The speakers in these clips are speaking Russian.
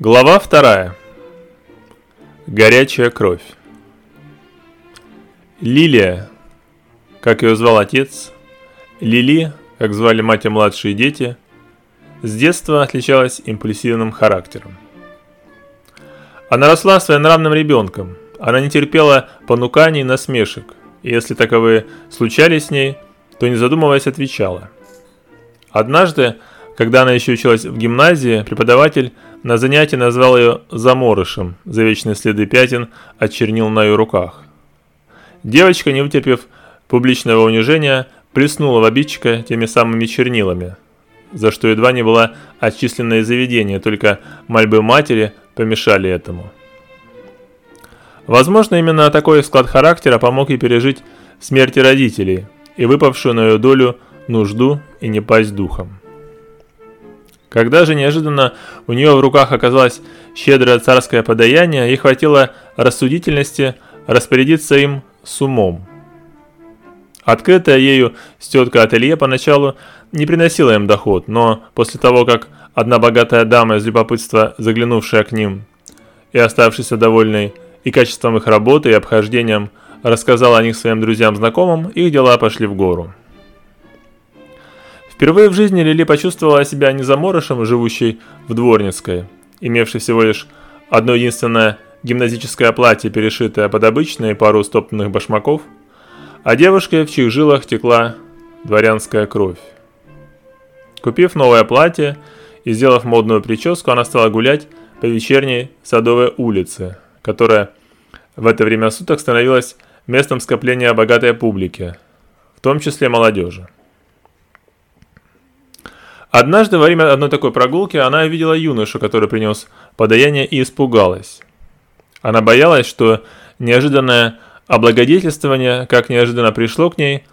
Глава вторая. Горячая кровь. Лилия, как ее звал отец, Лили, как звали мать и младшие дети, с детства отличалась импульсивным характером. Она росла своенравным ребенком, она не терпела понуканий и насмешек, и если таковые случались с ней, то не задумываясь отвечала. Однажды, когда она еще училась в гимназии, преподаватель на занятии назвал ее «заморышем» за вечные следы пятен от чернил на ее руках. Девочка, не вытерпев публичного унижения, плеснула в обидчика теми самыми чернилами, за что едва не была отчислена из заведения, только мольбы матери помешали этому. Возможно, именно такой склад характера помог ей пережить смерть родителей и выпавшую на ее долю нужду и не пасть духом. Когда же неожиданно у нее в руках оказалось щедрое царское подаяние, ей хватило рассудительности распорядиться им с умом. Открытая ею стетка ателье поначалу не приносила им доход, но после того, как одна богатая дама из любопытства, заглянувшая к ним и оставшаяся довольной и качеством их работы, и обхождением, рассказала о них своим друзьям-знакомым, их дела пошли в гору. Впервые в жизни Лили почувствовала себя не заморышем, живущей в Дворницкой, имевшей всего лишь одно единственное гимназическое платье, перешитое под обычное пару стоптанных башмаков, а девушкой, в чьих жилах текла дворянская кровь. Купив новое платье и сделав модную прическу, она стала гулять по вечерней Садовой улице, которая в это время суток становилась местом скопления богатой публики, в том числе молодежи. Однажды во время одной такой прогулки она увидела юношу, который принес подаяние и испугалась. Она боялась, что неожиданное облагодетельствование, как неожиданно пришло к ней,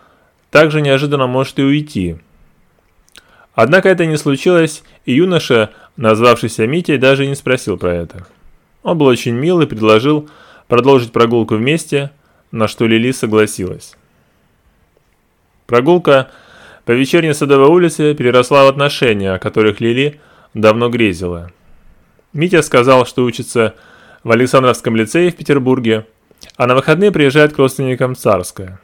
так же неожиданно может и уйти. Однако это не случилось, и юноша, назвавшийся Митей, даже не спросил про это. Он был очень мил и предложил продолжить прогулку вместе, на что Лили согласилась. Прогулка – по вечерней Садовой улице переросла в отношения, о которых Лили давно грезила. Митя сказал, что учится в Александровском лицее в Петербурге, а на выходные приезжает к родственникам Царское.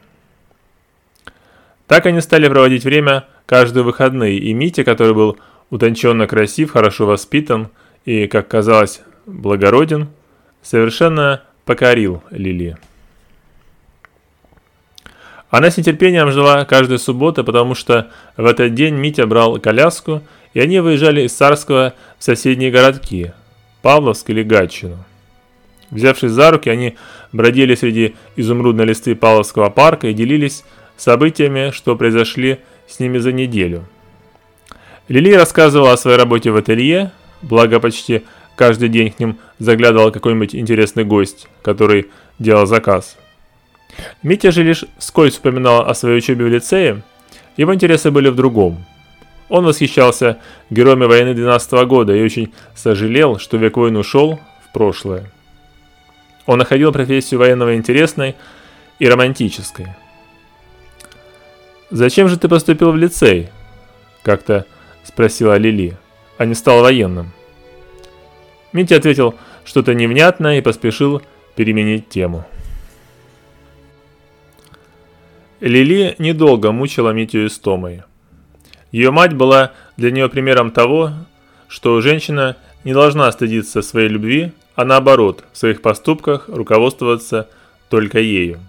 Так они стали проводить время каждые выходные, и Митя, который был утонченно красив, хорошо воспитан и, как казалось, благороден, совершенно покорил Лили. Она с нетерпением ждала каждую субботу, потому что в этот день Митя брал коляску, и они выезжали из Царского в соседние городки – Павловск или Гатчину. Взявшись за руки, они бродили среди изумрудной листы Павловского парка и делились событиями, что произошли с ними за неделю. Лили рассказывала о своей работе в ателье, благо почти каждый день к ним заглядывал какой-нибудь интересный гость, который делал заказ – Митя же лишь вскользь вспоминал о своей учебе в лицее, его интересы были в другом. Он восхищался героями войны 12 -го года и очень сожалел, что век войны ушел в прошлое. Он находил профессию военного интересной и романтической. «Зачем же ты поступил в лицей?» – как-то спросила Лили, а не стал военным. Митя ответил что-то невнятное и поспешил переменить тему. Лили недолго мучила Митю истомой. Ее мать была для нее примером того, что женщина не должна стыдиться своей любви, а наоборот, в своих поступках руководствоваться только ею.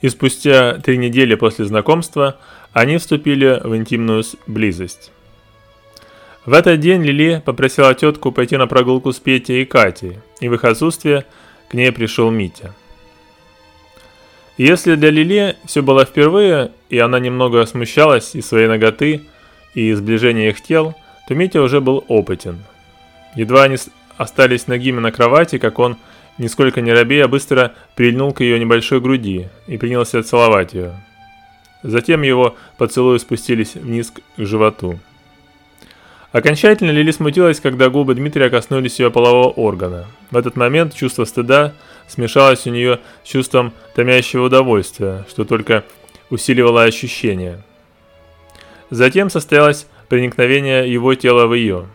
И спустя три недели после знакомства они вступили в интимную близость. В этот день Лили попросила тетку пойти на прогулку с Петей и Катей, и в их отсутствие к ней пришел Митя. Если для Лили все было впервые, и она немного смущалась из своей ноготы и сближения их тел, то Митя уже был опытен. Едва они остались ногими на кровати, как он, нисколько не робея, быстро прильнул к ее небольшой груди и принялся целовать ее. Затем его поцелуи спустились вниз к животу. Окончательно Лили смутилась, когда губы Дмитрия коснулись ее полового органа. В этот момент чувство стыда – смешалось у нее с чувством томящего удовольствия, что только усиливало ощущение. Затем состоялось проникновение его тела в ее.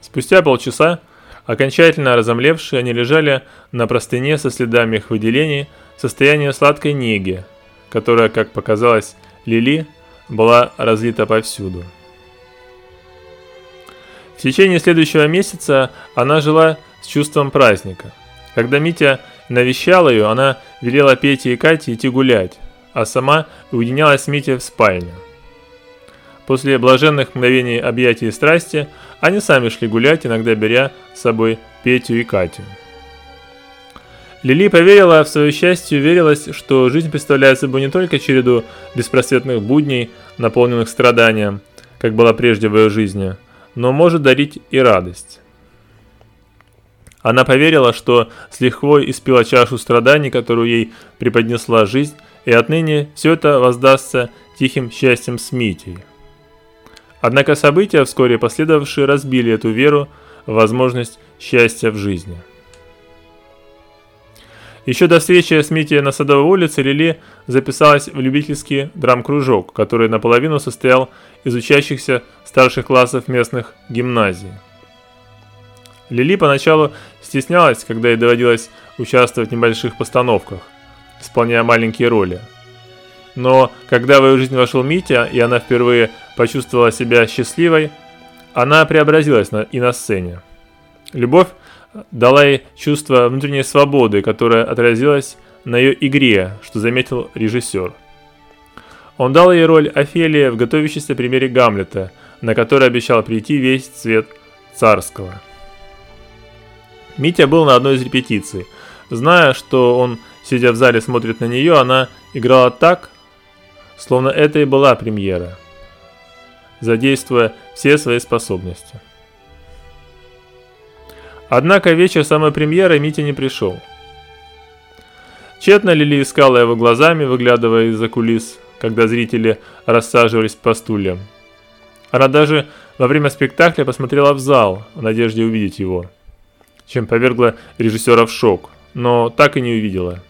Спустя полчаса Окончательно разомлевшие, они лежали на простыне со следами их выделений в состоянии сладкой неги, которая, как показалось Лили, была разлита повсюду. В течение следующего месяца она жила с чувством праздника. Когда Митя навещал ее, она велела Пете и Кате идти гулять, а сама уединялась с Митей в спальне. После блаженных мгновений объятий и страсти, они сами шли гулять, иногда беря с собой Петю и Катю. Лили поверила в свое счастье и уверилась, что жизнь представляет собой не только череду беспросветных будней, наполненных страданием, как было прежде в ее жизни, но может дарить и радость. Она поверила, что с лихвой испила чашу страданий, которую ей преподнесла жизнь, и отныне все это воздастся тихим счастьем с Митей. Однако события, вскоре последовавшие, разбили эту веру в возможность счастья в жизни. Еще до встречи с Митей на Садовой улице Лили записалась в любительский драм-кружок, который наполовину состоял из учащихся старших классов местных гимназий. Лили поначалу стеснялась, когда ей доводилось участвовать в небольших постановках, исполняя маленькие роли – но когда в ее жизнь вошел Митя, и она впервые почувствовала себя счастливой, она преобразилась на, и на сцене. Любовь дала ей чувство внутренней свободы, которое отразилось на ее игре, что заметил режиссер. Он дал ей роль Офелии в готовящейся примере Гамлета, на который обещал прийти весь цвет царского. Митя был на одной из репетиций. Зная, что он, сидя в зале, смотрит на нее, она играла так, словно это и была премьера, задействуя все свои способности. Однако вечер самой премьеры Митя не пришел. Тщетно Лили искала его глазами, выглядывая из-за кулис, когда зрители рассаживались по стульям. Она даже во время спектакля посмотрела в зал в надежде увидеть его, чем повергла режиссера в шок, но так и не увидела.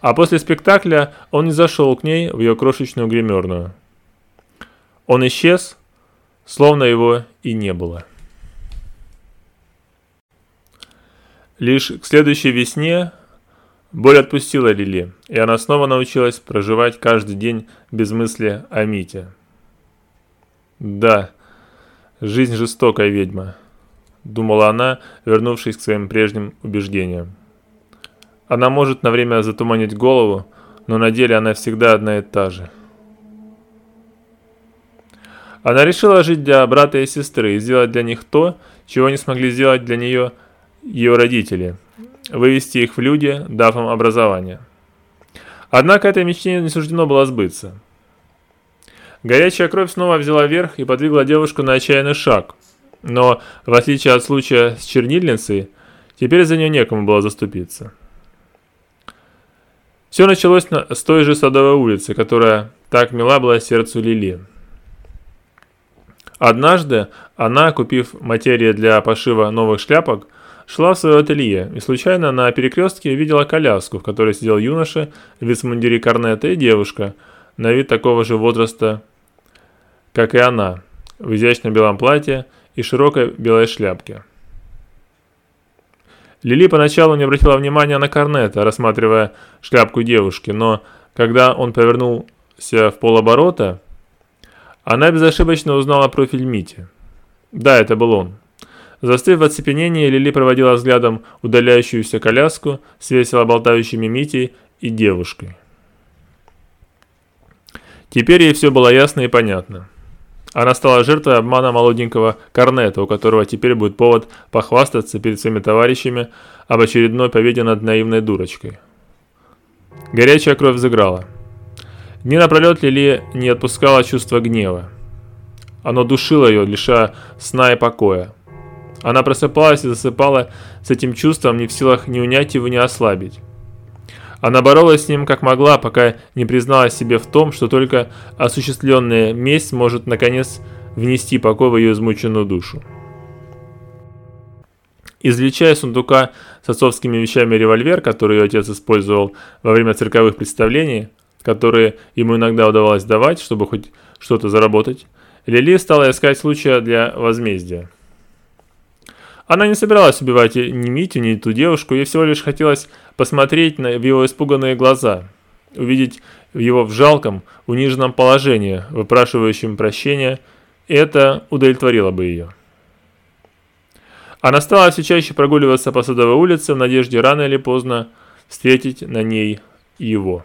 А после спектакля он не зашел к ней в ее крошечную гримерную. Он исчез, словно его и не было. Лишь к следующей весне боль отпустила Лили, и она снова научилась проживать каждый день без мысли о Мите. Да, жизнь жестокая ведьма, думала она, вернувшись к своим прежним убеждениям. Она может на время затуманить голову, но на деле она всегда одна и та же. Она решила жить для брата и сестры и сделать для них то, чего не смогли сделать для нее ее родители – вывести их в люди, дав им образование. Однако этой мечте не суждено было сбыться. Горячая кровь снова взяла верх и подвигла девушку на отчаянный шаг. Но, в отличие от случая с чернильницей, теперь за нее некому было заступиться. Все началось на, с той же Садовой улицы, которая так мила была сердцу Лили. Однажды она, купив материи для пошива новых шляпок, шла в свое ателье и случайно на перекрестке видела коляску, в которой сидел юноша в вицмундире корнета и девушка, на вид такого же возраста, как и она, в изящном белом платье и широкой белой шляпке. Лили поначалу не обратила внимания на Корнета, рассматривая шляпку девушки, но когда он повернулся в полоборота, она безошибочно узнала профиль Мити. Да, это был он. Застыв в оцепенении, Лили проводила взглядом удаляющуюся коляску с весело болтающими Митей и девушкой. Теперь ей все было ясно и понятно. Она стала жертвой обмана молоденького Корнета, у которого теперь будет повод похвастаться перед своими товарищами об очередной победе над наивной дурочкой. Горячая кровь взыграла. Дни напролет Лили не отпускала чувство гнева. Оно душило ее, лишая сна и покоя. Она просыпалась и засыпала с этим чувством, не в силах ни унять его, ни ослабить. Она боролась с ним как могла, пока не призналась себе в том, что только осуществленная месть может наконец внести покой в ее измученную душу. Извлечая из сундука с отцовскими вещами револьвер, который ее отец использовал во время цирковых представлений, которые ему иногда удавалось давать, чтобы хоть что-то заработать, Лили стала искать случая для возмездия. Она не собиралась убивать ни Митю, ни ту девушку, ей всего лишь хотелось посмотреть на, в его испуганные глаза, увидеть его в жалком, униженном положении, выпрашивающем прощения, и это удовлетворило бы ее. Она стала все чаще прогуливаться по Садовой улице в надежде рано или поздно встретить на ней его.